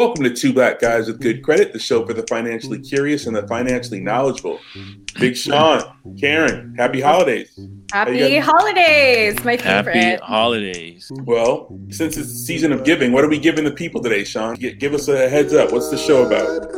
Welcome to Two Black Guys with Good Credit, the show for the financially curious and the financially knowledgeable. Big Sean, Karen, happy holidays. Happy holidays, my favorite. Happy holidays. Well, since it's the season of giving, what are we giving the people today, Sean? Give us a heads up. What's the show about?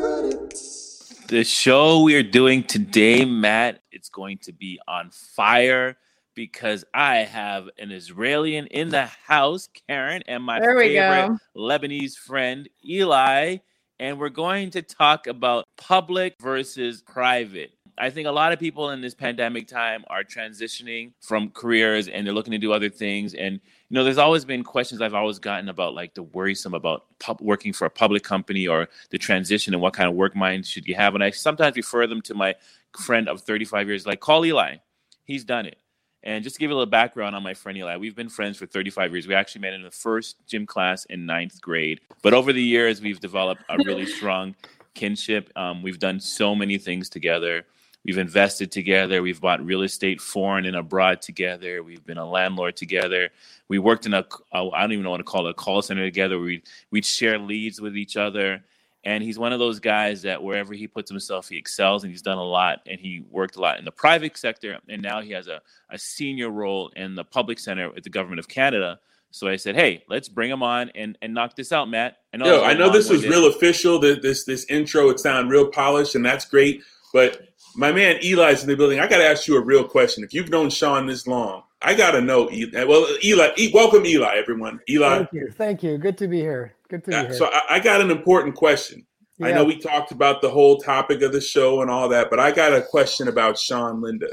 The show we are doing today, Matt, it's going to be on fire because I have an Israeli in the house, Karen, and my favorite go. Lebanese friend, Eli. And we're going to talk about public versus private. I think a lot of people in this pandemic time are transitioning from careers and they're looking to do other things. And, you know, there's always been questions I've always gotten about like the worrisome about pub- working for a public company or the transition and what kind of work mind should you have. And I sometimes refer them to my friend of 35 years, like, call Eli. He's done it. And just to give you a little background on my friend Eli, we've been friends for 35 years. We actually met in the first gym class in ninth grade. But over the years, we've developed a really strong kinship. Um, we've done so many things together. We've invested together. We've bought real estate foreign and abroad together. We've been a landlord together. We worked in a, a I don't even know what to call it, a call center together. We'd, we'd share leads with each other. And he's one of those guys that wherever he puts himself, he excels, and he's done a lot. And he worked a lot in the private sector, and now he has a, a senior role in the public center at the government of Canada. So I said, "Hey, let's bring him on and, and knock this out, Matt." I know, Yo, I know this was long-winded. real official. This, this this intro it sounded real polished, and that's great. But my man Eli's in the building. I got to ask you a real question. If you've known Sean this long, I got to know. Eli. Well, Eli, E- welcome Eli, everyone. Eli. Thank you. Thank you. Good to be here. Good to be Uh, here. So I, I got an important question. I know we talked about the whole topic of the show and all that, but I got a question about Sean Linda.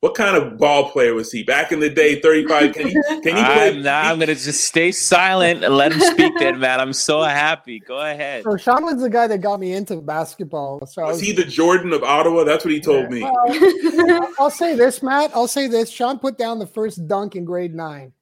What kind of ball player was he back in the day? Thirty-five. Can he? Can he play? I'm, not, I'm gonna just stay silent and let him speak. Then, Matt, I'm so happy. Go ahead. So Sean was the guy that got me into basketball. So I was he the Jordan of Ottawa? That's what he told me. Well, I'll say this, Matt. I'll say this. Sean put down the first dunk in grade nine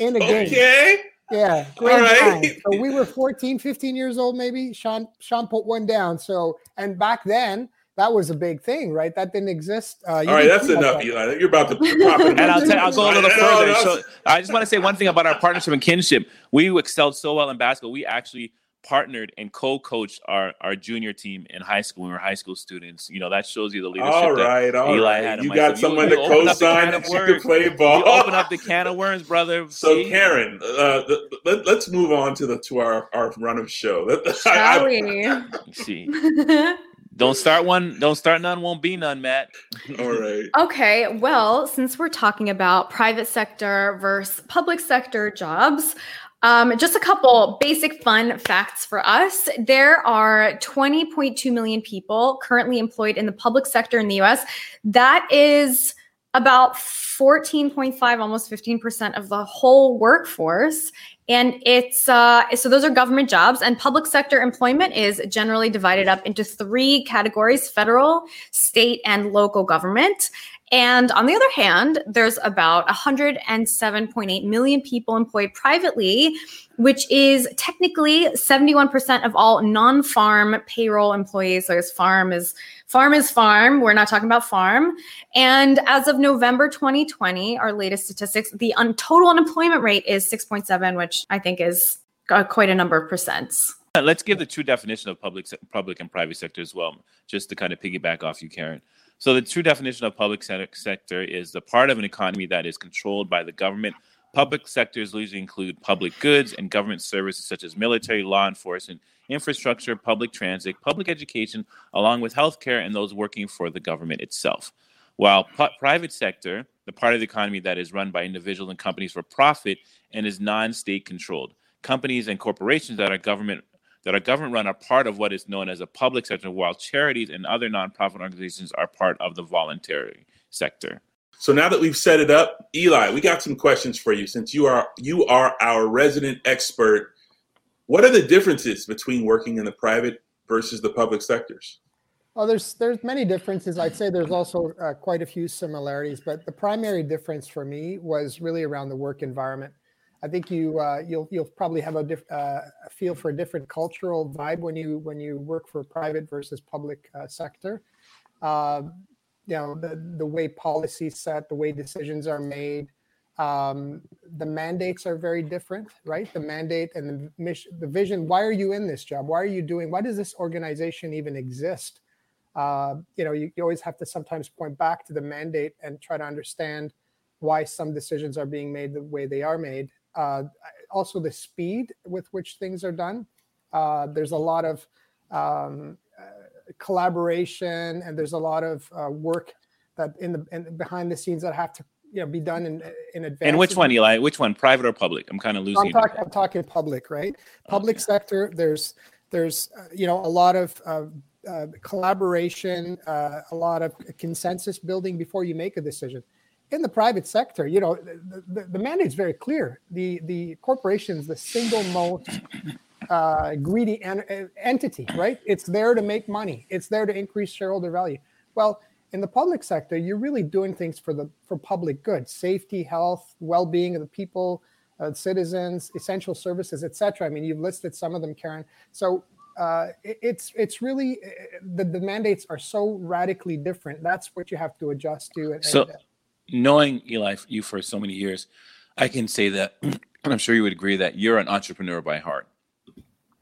in a game. Okay. Yeah, All grade right. So we were 14, 15 years old, maybe. Sean Sean put one down. So and back then that was a big thing, right? That didn't exist. Uh, All right, that's see that enough, Eli. You're about to pop it. And I'll, tell, I'll go a little further. So I just want to say one thing about our partnership and kinship. We excelled so well in basketball. We actually partnered and co-coached our, our junior team in high school when we were high school students. You know, that shows you the leadership All that all Eli right. had You got so someone to opened up the co-sign can that you can play ball. You open up the can of worms, brother. So See? Karen, uh, th- let, us move on to the to our, our run of show. Let- Shall we? See. Don't start one. Don't start none. Won't be none, Matt. all right. Okay, well, since we're talking about private sector versus public sector jobs, Um, just a couple basic fun facts for us. There are 20.2 million people currently employed in the public sector in the US. That is about 14.5, almost 15% of the whole workforce. And it's uh, so those are government jobs, and public sector employment is generally divided up into three categories federal, state, and local government. And on the other hand, there's about 107.8 million people employed privately, which is technically 71% of all non-farm payroll employees. So as farm is farm is farm. We're not talking about farm. And as of November 2020, our latest statistics, the un- total unemployment rate is 6.7, which I think is uh, quite a number of percents. Let's give the true definition of public public and private sector as well, just to kind of piggyback off you, Karen. So the true definition of public sector is the part of an economy that is controlled by the government. Public sectors usually include public goods and government services such as military, law enforcement, infrastructure, public transit, public education, along with healthcare and those working for the government itself. While p- private sector, the part of the economy that is run by individuals and companies for profit and is non-state controlled. Companies and corporations that are government that are government run are part of what is known as a public sector, while charities and other nonprofit organizations are part of the voluntary sector. So now that we've set it up, Eli, we got some questions for you since you are you are our resident expert. What are the differences between working in the private versus the public sectors? Well, there's there's many differences. I'd say there's also uh, quite a few similarities, but the primary difference for me was really around the work environment. I think you uh, you'll you'll probably have a, diff, uh, feel for a different cultural vibe when you when you work for private versus public uh, sector. Um, you know the the way policies set, the way decisions are made, um, the mandates are very different, right? The mandate and the mission, the vision. Why are you in this job? Why are you doing? Why does this organization even exist? Uh, you know, you, you always have to sometimes point back to the mandate and try to understand why some decisions are being made the way they are made uh, also the speed with which things are done. Uh, there's a lot of um, uh, collaboration and there's a lot of uh, work that in the in, behind the scenes that have to you know be done in in advance. And which one, Eli? Which one, private or public? I'm kind of losing. I'm, talk, I'm talking public, right? Public okay. sector. There's there's uh, you know a lot of uh, uh, collaboration, uh, a lot of consensus building before you make a decision in the private sector, you know, the, the, the mandate is very clear. The the corporation is the single most uh, greedy en- entity, right? It's there to make money. It's there to increase shareholder value. Well, in the public sector, you're really doing things for the for public good, safety, health, well-being of the people, uh, citizens, essential services, etc. I mean, you've listed some of them, Karen. So uh, it, it's it's really uh, the, the mandates are so radically different. That's what you have to adjust to. And, so, and, knowing Eli, you for so many years, I can say that, and I'm sure you would agree that you're an entrepreneur by heart.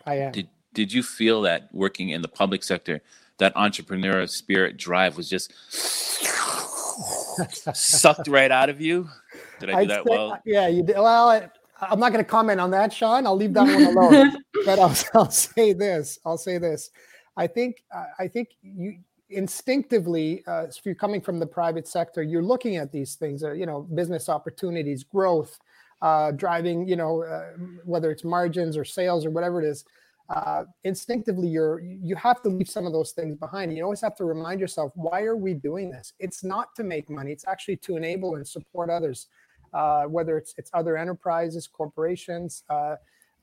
I am. Did Did you feel that working in the public sector, that entrepreneurial spirit drive was just sucked right out of you? Did I do I'd that say, well? Uh, yeah, you did. Well, I, I'm not going to comment on that, Sean. I'll leave that one alone. but I'll, I'll say this. I'll say this. I think I think you instinctively, uh, if you're coming from the private sector, you're looking at these things, uh, you know, business opportunities, growth, uh, driving, you know, uh, whether it's margins or sales or whatever it is. Uh, instinctively, you're you have to leave some of those things behind. You always have to remind yourself, why are we doing this? It's not to make money. It's actually to enable and support others, uh, whether it's it's other enterprises, corporations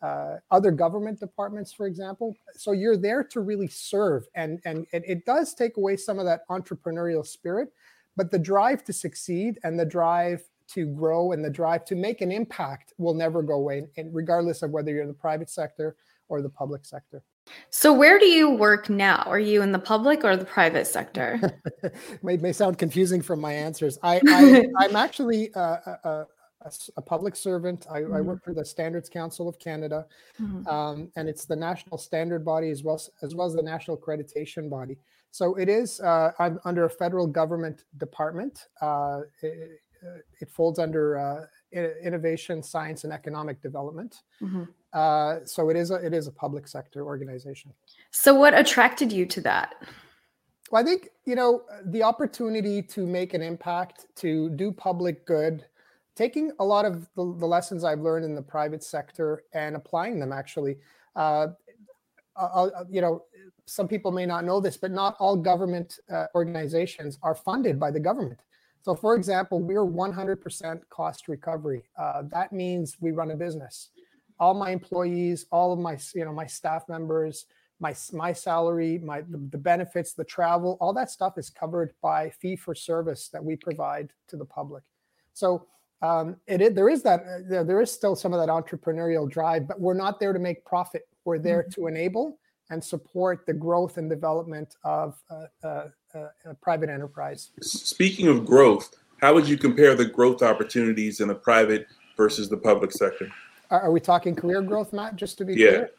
uh, other government departments, for example. So you're there to really serve, and, and and it does take away some of that entrepreneurial spirit, but the drive to succeed and the drive to grow and the drive to make an impact will never go away, and regardless of whether you're in the private sector or the public sector. So where do you work now? Are you in the public or the private sector? may, may sound confusing from my answers. I, I am actually uh, a, a, a public servant. I, mm-hmm. I, work for the Standards Council of Canada, mm-hmm. um, and it's the national standard body as well as well as the national accreditation body. So it is. Uh, I'm under a federal government department. Uh, it, it, folds under uh, innovation, science, and economic development. Mm-hmm. Uh, so it is a it is a public sector organization. So what attracted you to that? Well, I think you know the opportunity to make an impact, to do public good, taking a lot of the, the, lessons I've learned in the private sector and applying them actually. Uh, you know, some people may not know this, but not all government uh, organizations are funded by the government. So, for example, we're 100% cost recovery. Uh, that means we run a business. All my employees, all of my, you know, my staff members, my my salary, my the, the benefits, the travel, all that stuff is covered by fee for service that we provide to the public. So um, it, there is that uh, there is still some of that entrepreneurial drive, but we're not there to make profit. We're there mm-hmm. to enable and support the growth and development of uh, uh, uh, private enterprise. Speaking of growth, how would you compare the growth opportunities in the private versus the public sector? Are, are we talking career growth, Matt? Just to be yeah. clear.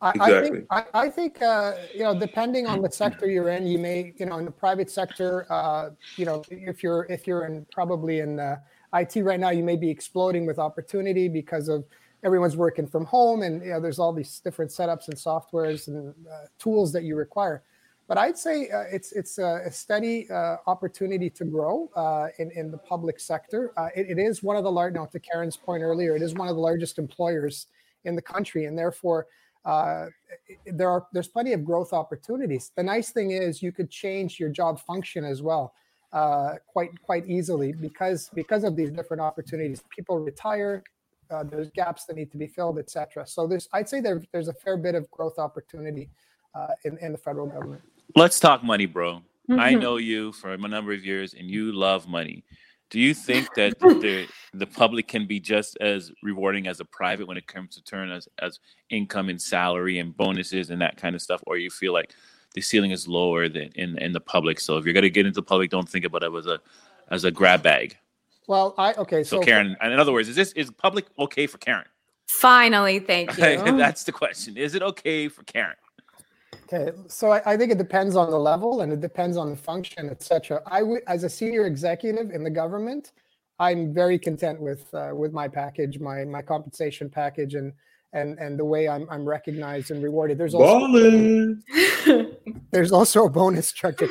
I, exactly. I think, I, I think uh, you know, depending on the sector you're in, you may, you know, in the private sector, uh, you know, if you're if you're in probably in uh, IT right now, you may be exploding with opportunity because of everyone's working from home and you know, there's all these different setups and softwares and uh, tools that you require. But I'd say uh, it's it's a, a steady uh, opportunity to grow uh, in in the public sector. Uh, it, it is one of the large. Now, to Karen's point earlier, it is one of the largest employers in the country, and therefore uh, there are there's plenty of growth opportunities. The nice thing is you could change your job function as well uh, quite quite easily because because of these different opportunities. People retire, uh, there's gaps that need to be filled, etc. So there's I'd say there, there's a fair bit of growth opportunity uh, in in the federal government. Let's talk money, bro. Mm-hmm. I know you for a number of years, and you love money. Do you think that the the public can be just as rewarding as a private when it comes to turn as as income and salary and bonuses and that kind of stuff, or you feel like the ceiling is lower than in in the public? So if you're going to get into the public, don't think about it as a as a grab bag. Well, I okay. So, so Karen, and in other words, is this is public okay for Karen? Finally, thank you. That's the question. Is it okay for Karen? Okay, so I, I, think it depends on the level and it depends on the function, etc. I would, as a senior executive in the government, I'm very content with uh, with my package, my my compensation package, and and and the way I'm I'm recognized and rewarded. There's also there's also a bonus structure.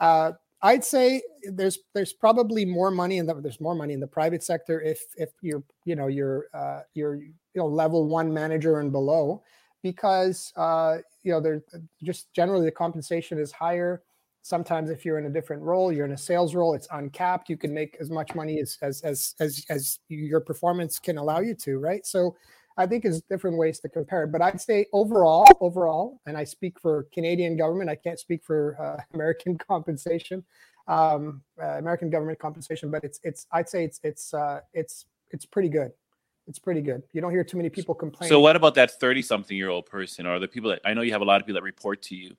Uh, I'd say there's there's probably more money in the there's more money in the private sector if if you're you know you're uh, you're you know level one manager and below because uh, you know they're just generally the compensation is higher. Sometimes if you're in a different role you're in a sales role it's uncapped. You can make as much money as as as as, as your performance can allow you to right? So i think there's different ways to compare it but i'd say overall overall and i speak for canadian government i can't speak for uh, american compensation um, uh, american government compensation but it's it's i'd say it's it's uh, it's it's pretty good it's pretty good. You don't hear too many people complain. So, what about that thirty-something-year-old person, or the people that I know you have a lot of people that report to you,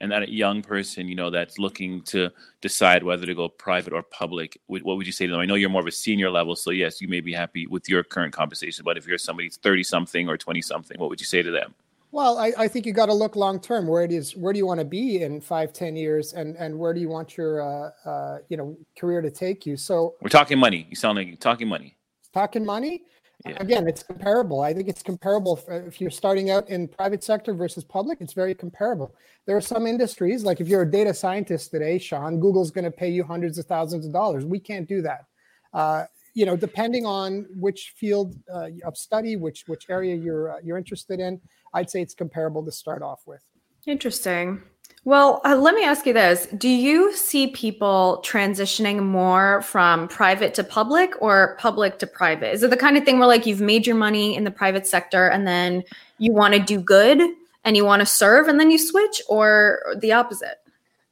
and that young person, you know, that's looking to decide whether to go private or public? What would you say to them? I know you're more of a senior level, so yes, you may be happy with your current compensation. But if you're somebody thirty-something or twenty-something, what would you say to them? Well, I, I think you got to look long term. Where it is, where do you want to be in five, ten years, and and where do you want your uh, uh, you know career to take you? So we're talking money. You sound like you're talking money. Talking money. Yeah. Again, it's comparable. I think it's comparable if you're starting out in private sector versus public. It's very comparable. There are some industries, like if you're a data scientist today, Sean, Google's going to pay you hundreds of thousands of dollars. We can't do that. Uh, you know, depending on which field uh, of study, which which area you're uh, you're interested in, I'd say it's comparable to start off with. Interesting. Well, uh, let me ask you this. Do you see people transitioning more from private to public or public to private? Is it the kind of thing where, like, you've made your money in the private sector and then you want to do good and you want to serve and then you switch, or the opposite?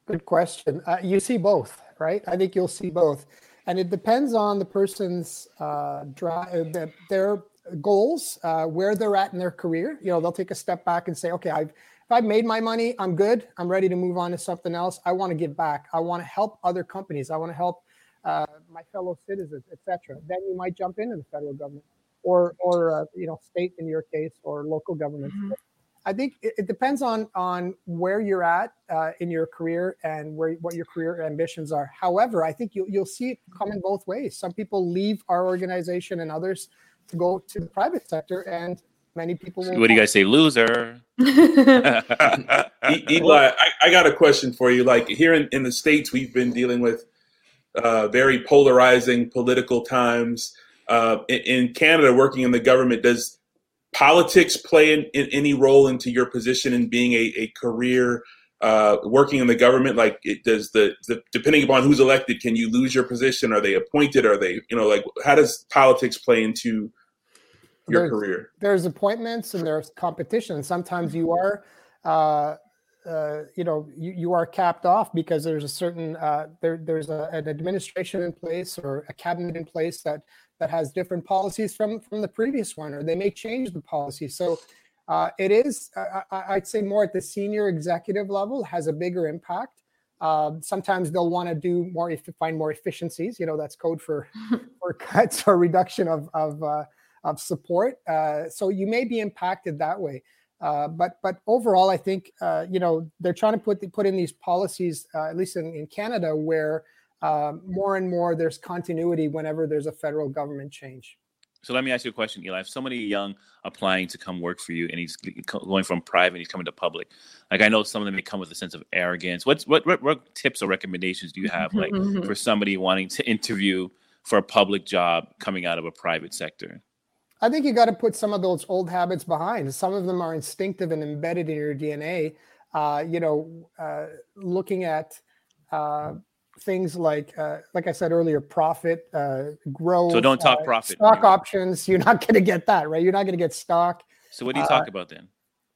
Good question. Uh, you see both, right? I think you'll see both. And it depends on the person's uh, drive, uh, their goals, uh, where they're at in their career. You know, they'll take a step back and say, okay, I've if I've made my money, I'm good. I'm ready to move on to something else. I want to give back. I want to help other companies. I want to help uh, my fellow citizens, etc. Then you might jump into the federal government or or uh, you know state in your case or local government. Mm-hmm. I think it, it, depends on on where you're at uh, in your career and where what your career ambitions are. However, I think you'll you'll see it coming both ways. Some people leave our organization and others to go to the private sector and many people. What do you guys say, loser? Eli, I, I, got a question for you. Like here in, in the states, we've been dealing with uh, very polarizing political times. uh, in, in, Canada, working in the government, does politics play in, in any role into your position in being a, a career uh, working in the government? Like, it, does the, the depending upon who's elected, can you lose your position? Are they appointed? Are they you know like how does politics play into your there's, career? There's appointments and there's competition. Sometimes you are. Uh, uh, you know you, you are capped off because there's a certain uh, there there's a, an administration in place or a cabinet in place that that has different policies from from the previous one or they may change the policy so uh, it is I, would say more at the senior executive level has a bigger impact um, sometimes they'll want to do more if find more efficiencies you know that's code for for cuts or reduction of of uh, of support uh, so you may be impacted that way uh, but but overall, I think uh, you know they're trying to put put in these policies, uh, at least in, in Canada, where um, more and more there's continuity whenever there's a federal government change. So let me ask you a question, Eli. If somebody young applying to come work for you and he's going from private, he's coming to public. Like I know some of them may come with a sense of arrogance. What's what what, what tips or recommendations do you have, like for somebody wanting to interview for a public job coming out of a private sector? I think you got to put some of those old habits behind. Some of them are instinctive and embedded in your DNA. Uh, you know, uh, looking at uh, things like, uh, like I said earlier, profit, uh, growth. So don't talk uh, profit. Stock anymore. options. You're not going to get that, right? You're not going to get stock. So what do you talk about then?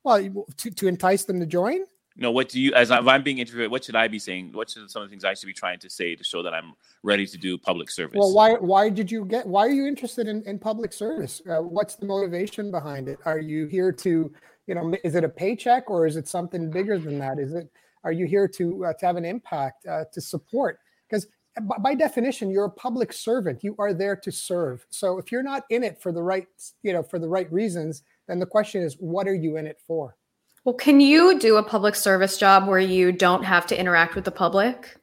Well, to, to entice them to join. No, what do you as I, if I'm being interviewed? What should I be saying? What should some of the things I should be trying to say to show that I'm ready to do public service? Well, why why did you get? Why are you interested in, in public service? Uh, what's the motivation behind it? Are you here to, you know, is it a paycheck or is it something bigger than that? Is it are you here to uh, to have an impact uh, to support? Because by definition, you're a public servant. You are there to serve. So if you're not in it for the right, you know, for the right reasons, then the question is, what are you in it for? Well, can you do a public service job where you don't have to interact with the public?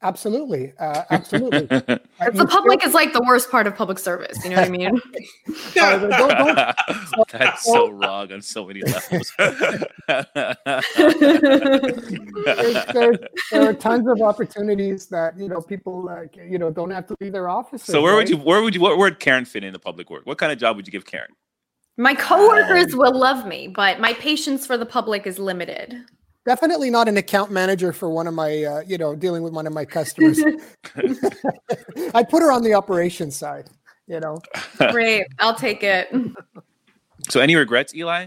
Absolutely, uh, absolutely. the public is like the worst part of public service. You know what I mean? uh, don't, don't, That's so wrong on so many levels. there's, there's, there are tons of opportunities that you know people like you know don't have to leave their offices. So where right? would you where would you where would Karen fit in the public work? What kind of job would you give Karen? My coworkers um, will love me, but my patience for the public is limited. Definitely not an account manager for one of my, uh, you know, dealing with one of my customers. I put her on the operations side, you know. Great, I'll take it. So, any regrets, Eli?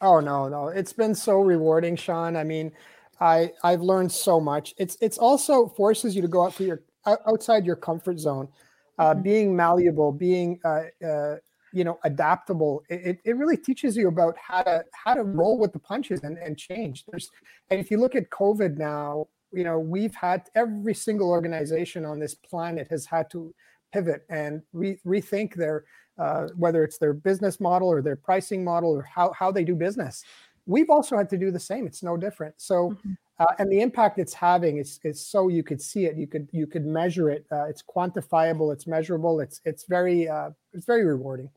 Oh no, no, it's been so rewarding, Sean. I mean, I I've learned so much. It's it's also forces you to go out for your outside your comfort zone, uh, mm-hmm. being malleable, being uh, uh, you know adaptable it, it really teaches you about how to how to roll with the punches and, and change. There's and if you look at covid now you know we've had every single organization on this planet has had to pivot and re- rethink their uh, whether it's their business model or their pricing model or how, how they do business. We've also had to do the same. It's no different. So mm-hmm. Uh, and the impact it's having is, is so you could see it you could you could measure it uh, it's quantifiable it's measurable it's it's very uh, it's very rewarding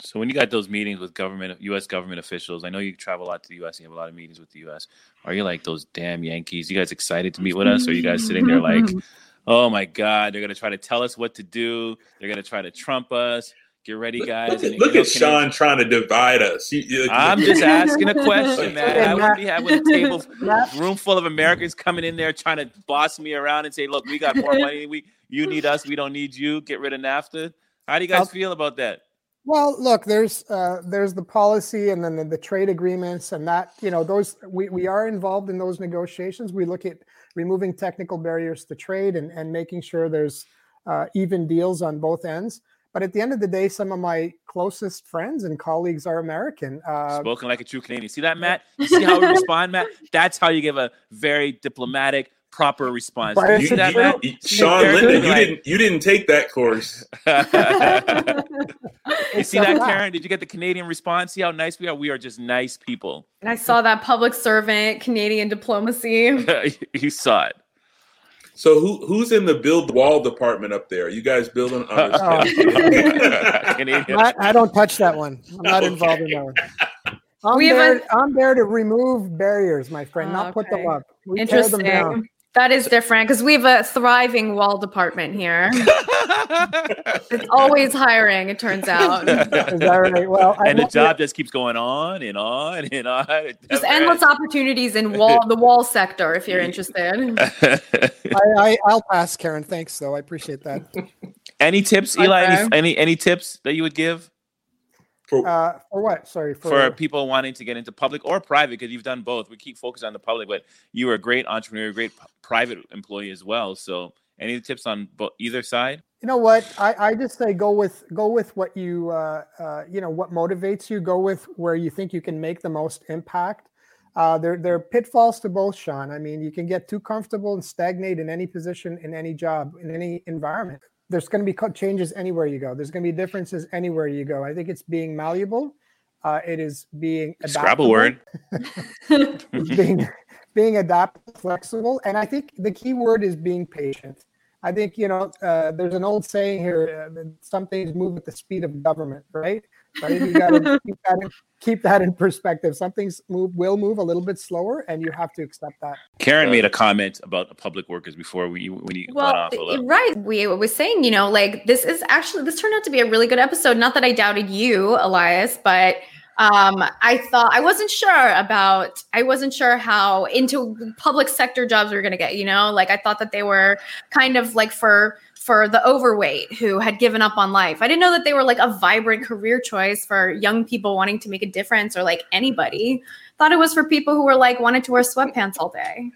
so when you got those meetings with government, U.S. government officials, I know you travel a lot to the U.S. and you have a lot of meetings with the U.S. Are you like those damn Yankees? You guys excited to meet with us? Or are you guys sitting there like, oh my god, they're gonna try to tell us what to do. They're gonna try to trump us. Get ready, guys. Look, and, look at Sean trying to divide us. You, you, I'm just asking a question, man. I wouldn't be having a table room full of Americans coming in there trying to boss me around and say, "Look, we got more money. We you need us. We don't need you. Get rid of NAFTA." How do you guys I'll, feel about that? Well, look, there's uh, there's the policy and then the, the, trade agreements and that you know those we, we are involved in those negotiations. We look at removing technical barriers to trade and, and making sure there's uh, even deals on both ends. But at the end of the day, some of my closest friends and colleagues are American. Uh, Spoken like a true Canadian. See that, Matt? You see how we respond, Matt? That's how you give a very diplomatic, proper response. You, you, that, you, Sean Linden, you didn't you didn't take that course. you see that, Karen? Did you get the Canadian response? See how nice we are? We are just nice people. And I saw that public servant Canadian diplomacy. you saw it. So who who's in the build wall department up there? You guys building? Oh. I, I, don't touch that one. I'm not okay. involved in that one. I'm, we there, a... I'm there to remove barriers, my friend, not okay. put them up. We Interesting. Them That is different because we have a thriving wall department here. it's always hiring, it turns out. Is that right? Well, I and the love job just keeps going on and on and on. It Just never endless ends. opportunities in wall the wall sector if you're interested. I, I, I'll pass, Karen. Thanks, though. I appreciate that. any tips, Eli? Any, Okay. any any tips that you would give For, Uh, for what? Sorry. For, for people wanting to get into public or private? Because you've done both. We keep focusing on the public, but you were a great entrepreneur, a great private employee as well. So, any tips on bo- either side? you know what? I, I just say go with go with what you uh, uh, you know what motivates you. Go with where you think you can make the most impact. Uh, there there are pitfalls to both, Sean. I mean, you can get too comfortable and stagnate in any position, in any job, in any environment. There's going to be changes anywhere you go. There's going to be differences anywhere you go. I think it's being malleable. Uh, it is being Scrabble adaptable. word. Being being adaptable, flexible, and I think the key word is being patient. I think you know uh, there's an old saying here: uh, some things move at the speed of government, right? So I think you got to keep that in, keep that in perspective. Some things move will move a little bit slower, and you have to accept that. Karen made a comment about the public workers before we when you went Well, off a right. We was saying, you know, like this is actually this turned out to be a really good episode. Not that I doubted you, Elias, but um I thought I wasn't sure about I wasn't sure how into public sector jobs we were gonna get, you know, like I thought that they were kind of like for for the overweight who had given up on life. I didn't know that they were like a vibrant career choice for young people wanting to make a difference or like anybody. Thought it was for people who were like wanted to wear sweatpants all day.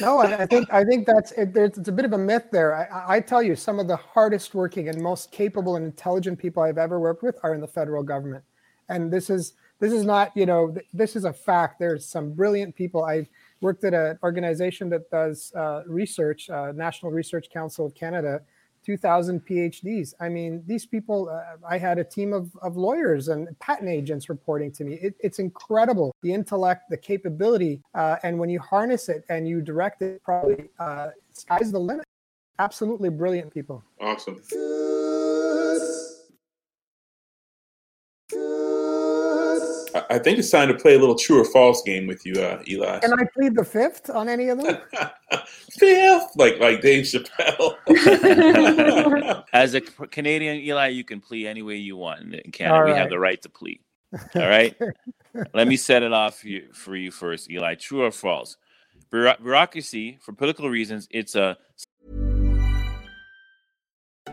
No, I, think I think that's it, it's a bit of a myth there. I- I, tell you, some of the hardest working and most capable and intelligent people I've ever worked with are in the federal government, and this is this is not you know this is a fact. There's some brilliant people. I worked at an organization that does uh, research, uh, National Research Council of Canada. 2000 PhDs. I mean, these people, uh, I had a team of, of lawyers and patent agents reporting to me. It, it's incredible the intellect, the capability. Uh, and when you harness it and you direct it properly, uh, sky's the limit. Absolutely brilliant people. awesome. I, I think it's time to play a little true or false game with you, uh, Eli. Can I plead the fifth on any of them? Fifth, like like Dave Chappelle. As a Canadian, Eli, you can plea any way you want in Canada. All We have the right to plea. All right. Let me set it off for you, for you first, Eli. True or false? Bureaucracy, for political reasons, it's a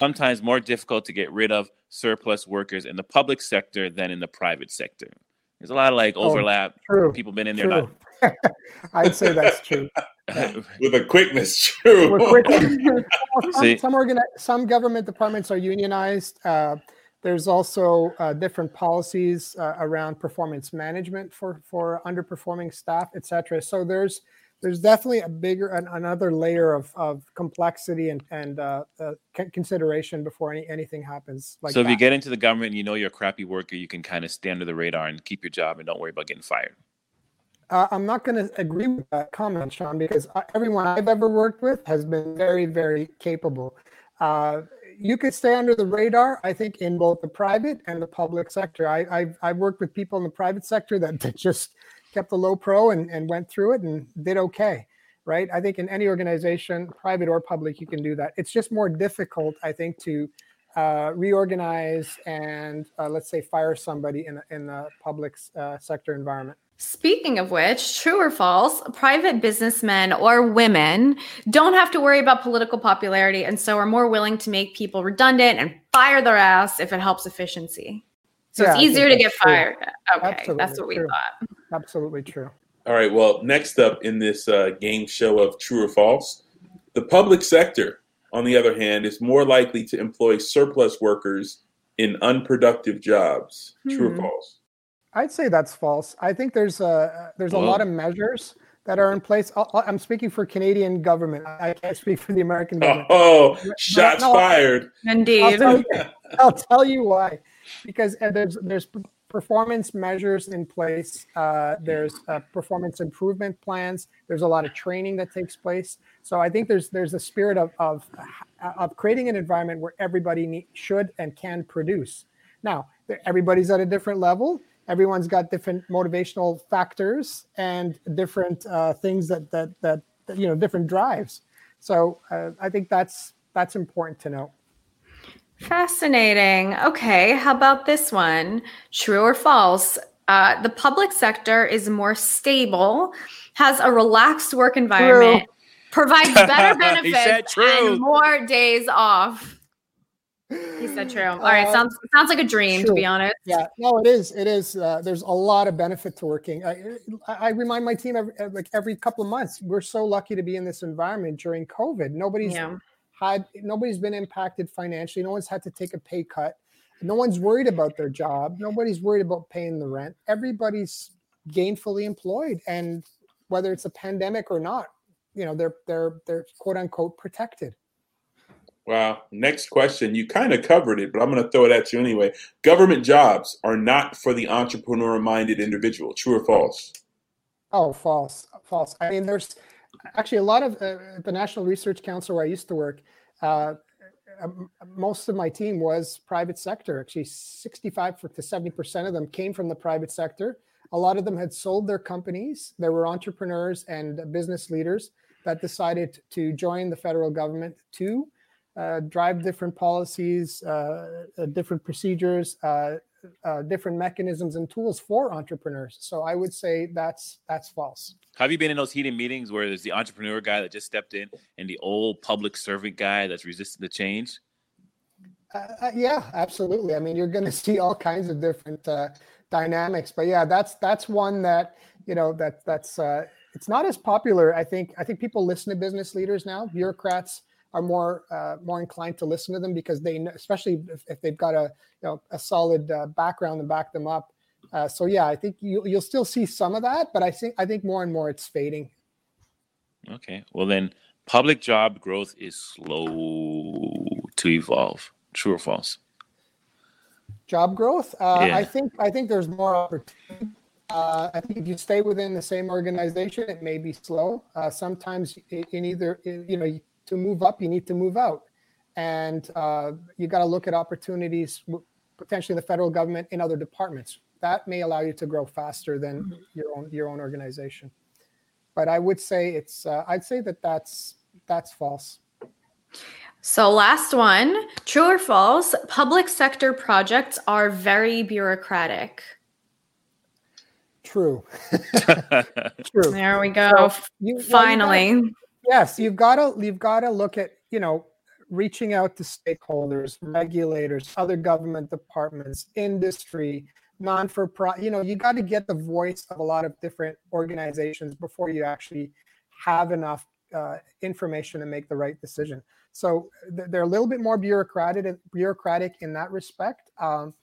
Sometimes more difficult to get rid of surplus workers in the public sector than in the private sector. There's a lot of like Oh, overlap. true, People been in there True. I'd say that's true. With a quickness, true. We're quick. some, See- some, organi- some government departments are unionized. Uh, there's also uh, different policies uh, around performance management for for underperforming staff, et cetera. So there's there's definitely a bigger an, another layer of, of complexity and and uh, uh, consideration before any anything happens. Like so if you get into the government and you know you're a crappy worker, you can kind of stay under the radar and keep your job and don't worry about getting fired. Uh, I'm not going to agree with that comment, Sean, because uh, everyone I've ever worked with has been very, very capable. Uh, you could stay under the radar, I think, in both the private and the public sector. I, have I've worked with people in the private sector that, that just kept a low pro and, and went through it and did okay, right? I think in any organization, private or public, you can do that. It's just more difficult, I think, to uh, reorganize and uh, let's say fire somebody in in the public uh, sector environment. Speaking of which, true or false, private businessmen or women don't have to worry about political popularity and so are more willing to make people redundant and fire their ass if it helps efficiency. So yeah, it's easier to get true. fired. Okay, Absolutely that's what we true. thought. Absolutely true. All right. Well, next up in this uh, game show of true or false, the public sector, on the other hand, is more likely to employ surplus workers in unproductive jobs. Hmm. True or hmm. false? I'd say that's false. I think there's a there's a Whoa. lot of measures that are in place. i am speaking for Canadian government. I can't speak for the American government. Oh, shots no, fired! Indeed. I'll tell, you, I'll tell you why. Because uh, there's there's performance measures in place. Uh, there's uh, performance improvement plans. There's a lot of training that takes place. So I think there's there's a spirit of of, of creating an environment where everybody need, should and can produce. Now everybody's at a different level everyone's got different motivational factors and different uh, things that, that that that you know different drives. So uh, I think that's that's important to know. Fascinating. Okay, how about this one? True or false? Uh, the public sector is more stable, has a relaxed work environment, True. provides better benefits, and more days off. He said true. All right, uh, sounds sounds like a dream true. to be honest. Yeah, no, it is. It is. Uh, there's a lot of benefit to working. I, I remind my team every, like every couple of months. We're so lucky to be in this environment during COVID. Nobody's yeah. Had nobody's been impacted financially. No one's had to take a pay cut. No one's worried about their job. Nobody's worried about paying the rent. Everybody's gainfully employed, and whether it's a pandemic or not, you know, they're they're they're quote unquote protected. Wow. Next question. You kind of covered it, but I'm going to throw it at you anyway. Government jobs are not for the entrepreneur minded individual. True or false? Oh, false. False. I mean, there's actually a lot of uh, the National Research Council where I used to work. Uh, um, most of my team was private sector. Actually, 65 to 70% of them came from the private sector. A lot of them had sold their companies. There were entrepreneurs and business leaders that decided to join the federal government to uh, drive different policies, uh, uh different procedures, uh, uh, different mechanisms and tools for entrepreneurs. So I would say that's that's false. Have you been in those heated meetings where there's the entrepreneur guy that just stepped in and the old public servant guy that's resisting the change? yeah, absolutely. I mean, you're going to see all kinds of different dynamics, but yeah, that's that's one that you know that that's it's not as popular. I think I think people listen to business leaders now. Bureaucrats are more uh, more inclined to listen to them because they, especially if, if they've got a you know a solid uh, background to back them up. Uh, so yeah, I think you, you'll still see some of that, but I think I think more and more it's fading. Okay, well then, public job growth is slow to evolve. True or false? Job growth, uh, yeah. I think I think there's more opportunity. Uh, I think if you stay within the same organization, it may be slow. Uh, sometimes in either, you know, to move up, you need to move out. And uh, you got to look at opportunities, potentially in the federal government in other departments. That may allow you to grow faster than mm-hmm. your own your own organization. But I would say it's uh, I'd say that that's that's false. So, last one true or false? Public sector projects are very bureaucratic. True. True. There we go. So you, Finally yes you've got to you've got to look at you know reaching out to stakeholders regulators other government departments industry non for profit you know you got to get the voice of a lot of different organizations before you actually have enough uh, information to make the right decision. So th- they're a little bit more bureaucratic bureaucratic in that respect um,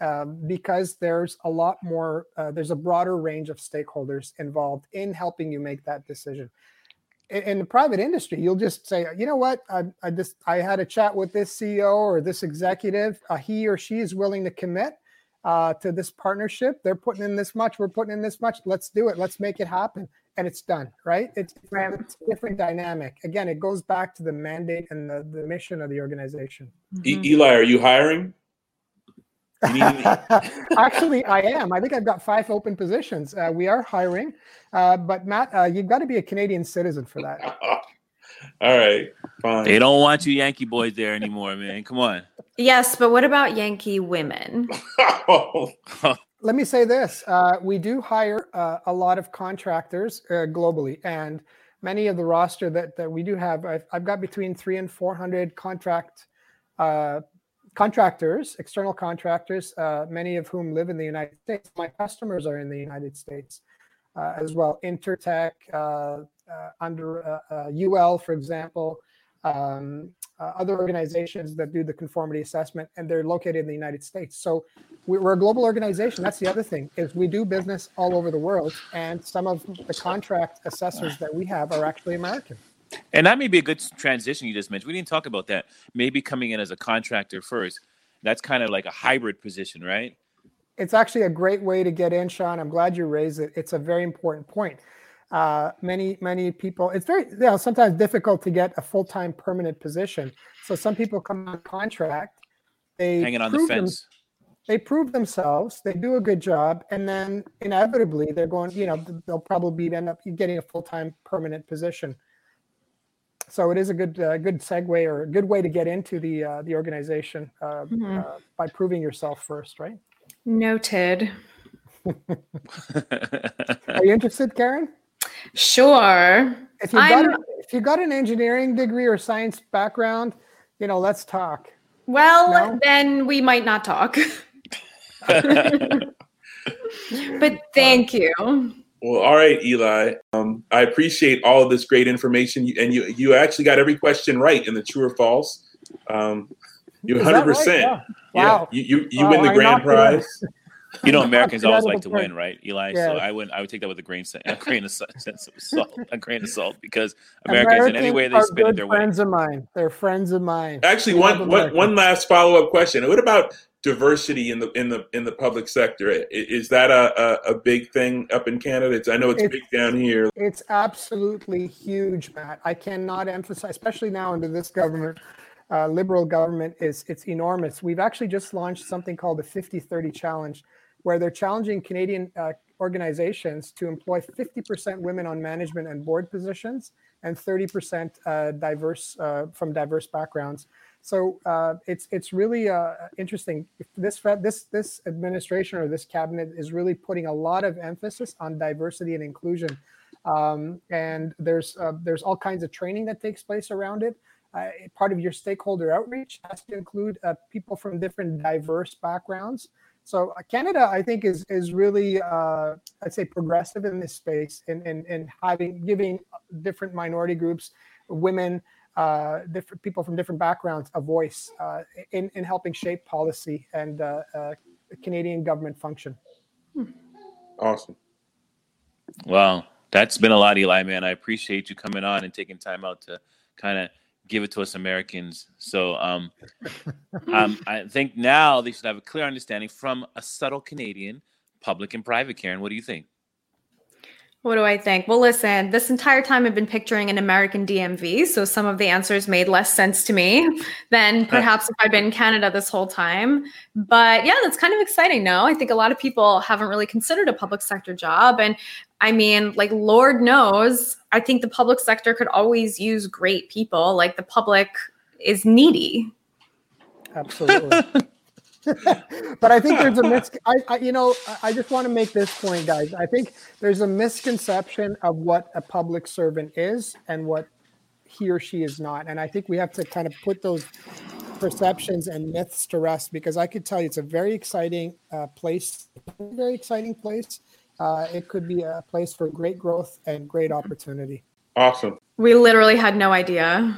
um, because there's a lot more uh, there's a broader range of stakeholders involved in helping you make that decision in the private industry, you'll just say, you know what, I, I just I had a chat with this CEO or this executive. Uh, he or she is willing to commit. uh, to this partnership. They're putting in this much. We're putting in this much. Let's do it. Let's make it happen. And it's done, right? It's, it's a different dynamic. Again, it goes back to the mandate and the, the mission of the organization. E- Eli, are you hiring? Actually, I am. I think I've got five open positions. Uh, we are hiring, uh, but Matt, uh, you've got to be a Canadian citizen for that. All right, fine. They don't want you Yankee boys there anymore, man. Come on. Yes, but what about Yankee women? Let me say this: uh, we do hire uh, a lot of contractors uh, globally, and many of the roster that that we do have, I've, I've got between three and four hundred contract uh, contractors, external contractors, uh, many of whom live in the United States. My customers are in the United States uh, as well. Intertek, uh, uh, under UL, for example, um, uh, other organizations that do the conformity assessment, and they're located in the United States. So we- we're a global organization. That's the other thing is we do business all over the world, and some of the contract assessors that we have are actually American. And that may be a good transition you just mentioned. We didn't talk about that. Maybe coming in as a contractor first. That's kind of like a hybrid position, right? It's actually a great way to get in, Sean. I'm glad you raised it. It's a very important point. Uh, many many people, it's very you know sometimes difficult to get a full time permanent position. So some people come on contract, they Hanging on the prove them- fence. they prove themselves, they do a good job, and then inevitably they're going. You know, they'll probably end up getting a full time permanent position. So it is a good uh, good segue or a good way to get into the uh, the organization uh, Mhm. uh, by proving yourself first, right? Noted. Are you interested, Karen? Sure. If you got I'm- an, if you got an engineering degree or science background, you know, let's talk. Well, No? then we might not talk. but thank you. Well, all right, Eli. Um, I appreciate all of this great information, and you you actually got every question right in the true or false. Um, you Is that hundred right? percent. Yeah. Wow. You you, you Wow, win the I grand knocked it out. prize. You know, Americans always like to win, right, Eli? So I would I would take that with a grain a grain of sense of salt, a grain of salt, because Americans, in any way they are spin it, they're winning. friends of mine. They're friends of mine. Actually, We one love one America. one last follow up question. What about diversity in the in the in the public sector? Is that a a, a big thing up in Canada? It's, I know it's It's- big down here. It's absolutely huge, Matt. I cannot emphasize, especially now under this government, uh, liberal government is it's enormous. We've actually just launched something called the 50-30 challenge, where they're challenging Canadian uh, organizations to employ 50% women on management and board positions and 30% uh, diverse uh, from diverse backgrounds. So uh, it's it's really uh, interesting. This this this administration or this cabinet is really putting a lot of emphasis on diversity and inclusion, um, and there's uh, there's all kinds of training that takes place around it. Uh, part of your stakeholder outreach has to include uh, people from different diverse backgrounds. So uh, Canada, I think, is is really I'd say progressive in this space in, in in having giving different minority groups, women, uh, different people from different backgrounds a voice uh, in in helping shape policy and uh, uh, Canadian government function. Awesome. Wow, that's been a lot, Eli. Man, I appreciate you coming on and taking time out to kind of give it to us Americans. So, um, um, I think now they should have a clear understanding from a subtle Canadian, public and private. Karen, what do you think? What do I think? Well, listen, this entire time I've been picturing an American DMV, so some of the answers made less sense to me than perhaps if I'd been in Canada this whole time. But yeah, that's kind of exciting. No, I think a lot of people haven't really considered a public sector job. And I mean, like, Lord knows, I think the public sector could always use great people. Like, the public is needy. Absolutely. but I think there's a mis. I, I you know I- I just want to make this point, guys. I think there's a misconception of what a public servant is and what he or she is not, and I think we have to kind of put those perceptions and myths to rest because I could tell you it's a very exciting uh, place, very exciting place. Uh, it could be a place for great growth and great opportunity. Awesome. We literally had no idea.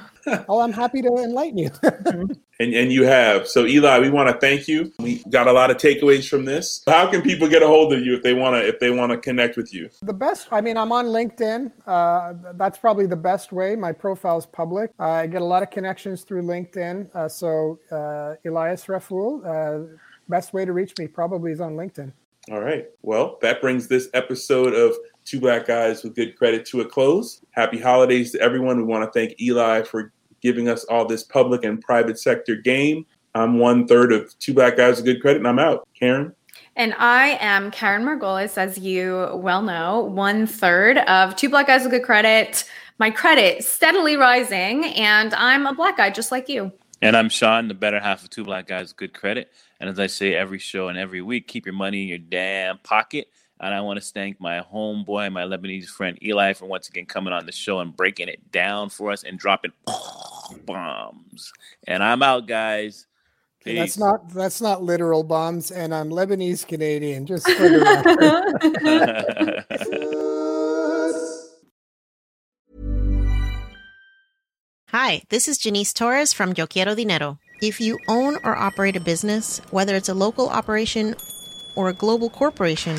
Oh, I'm happy to enlighten you. And and you have. So Eli, we want to thank you. We got a lot of takeaways from this. How can people get a hold of you if they want to if they want to connect with you? The best, I mean, I'm on LinkedIn. Uh, that's probably the best way. My profile is public. I get a lot of connections through LinkedIn. Uh, so, uh, Elias Raful, uh, best way to reach me probably is on LinkedIn. All right. Well, that brings this episode of Two Black Guys with Good Credit to a close. Happy holidays to everyone. We want to thank Eli for giving us all this public and private sector game. I'm one third of Two Black Guys with Good Credit, and I'm out. Karen? And I am Karen Margolis, as you well know, one third of Two Black Guys with Good Credit. My credit steadily rising, and I'm a black guy just like you. And I'm Sean, the better half of Two Black Guys with Good Credit. And as I say every show and every week, keep your money in your damn pocket. And I want to thank my homeboy, my Lebanese friend Eli, for once again coming on the show and breaking it down for us and dropping bombs. And I'm out, guys. Peace. That's not that's not literal bombs, and I'm Lebanese Canadian. Just for the Hi, this is Janice Torres from Yo Quiero Dinero. If you own or operate a business, whether it's a local operation or a global corporation,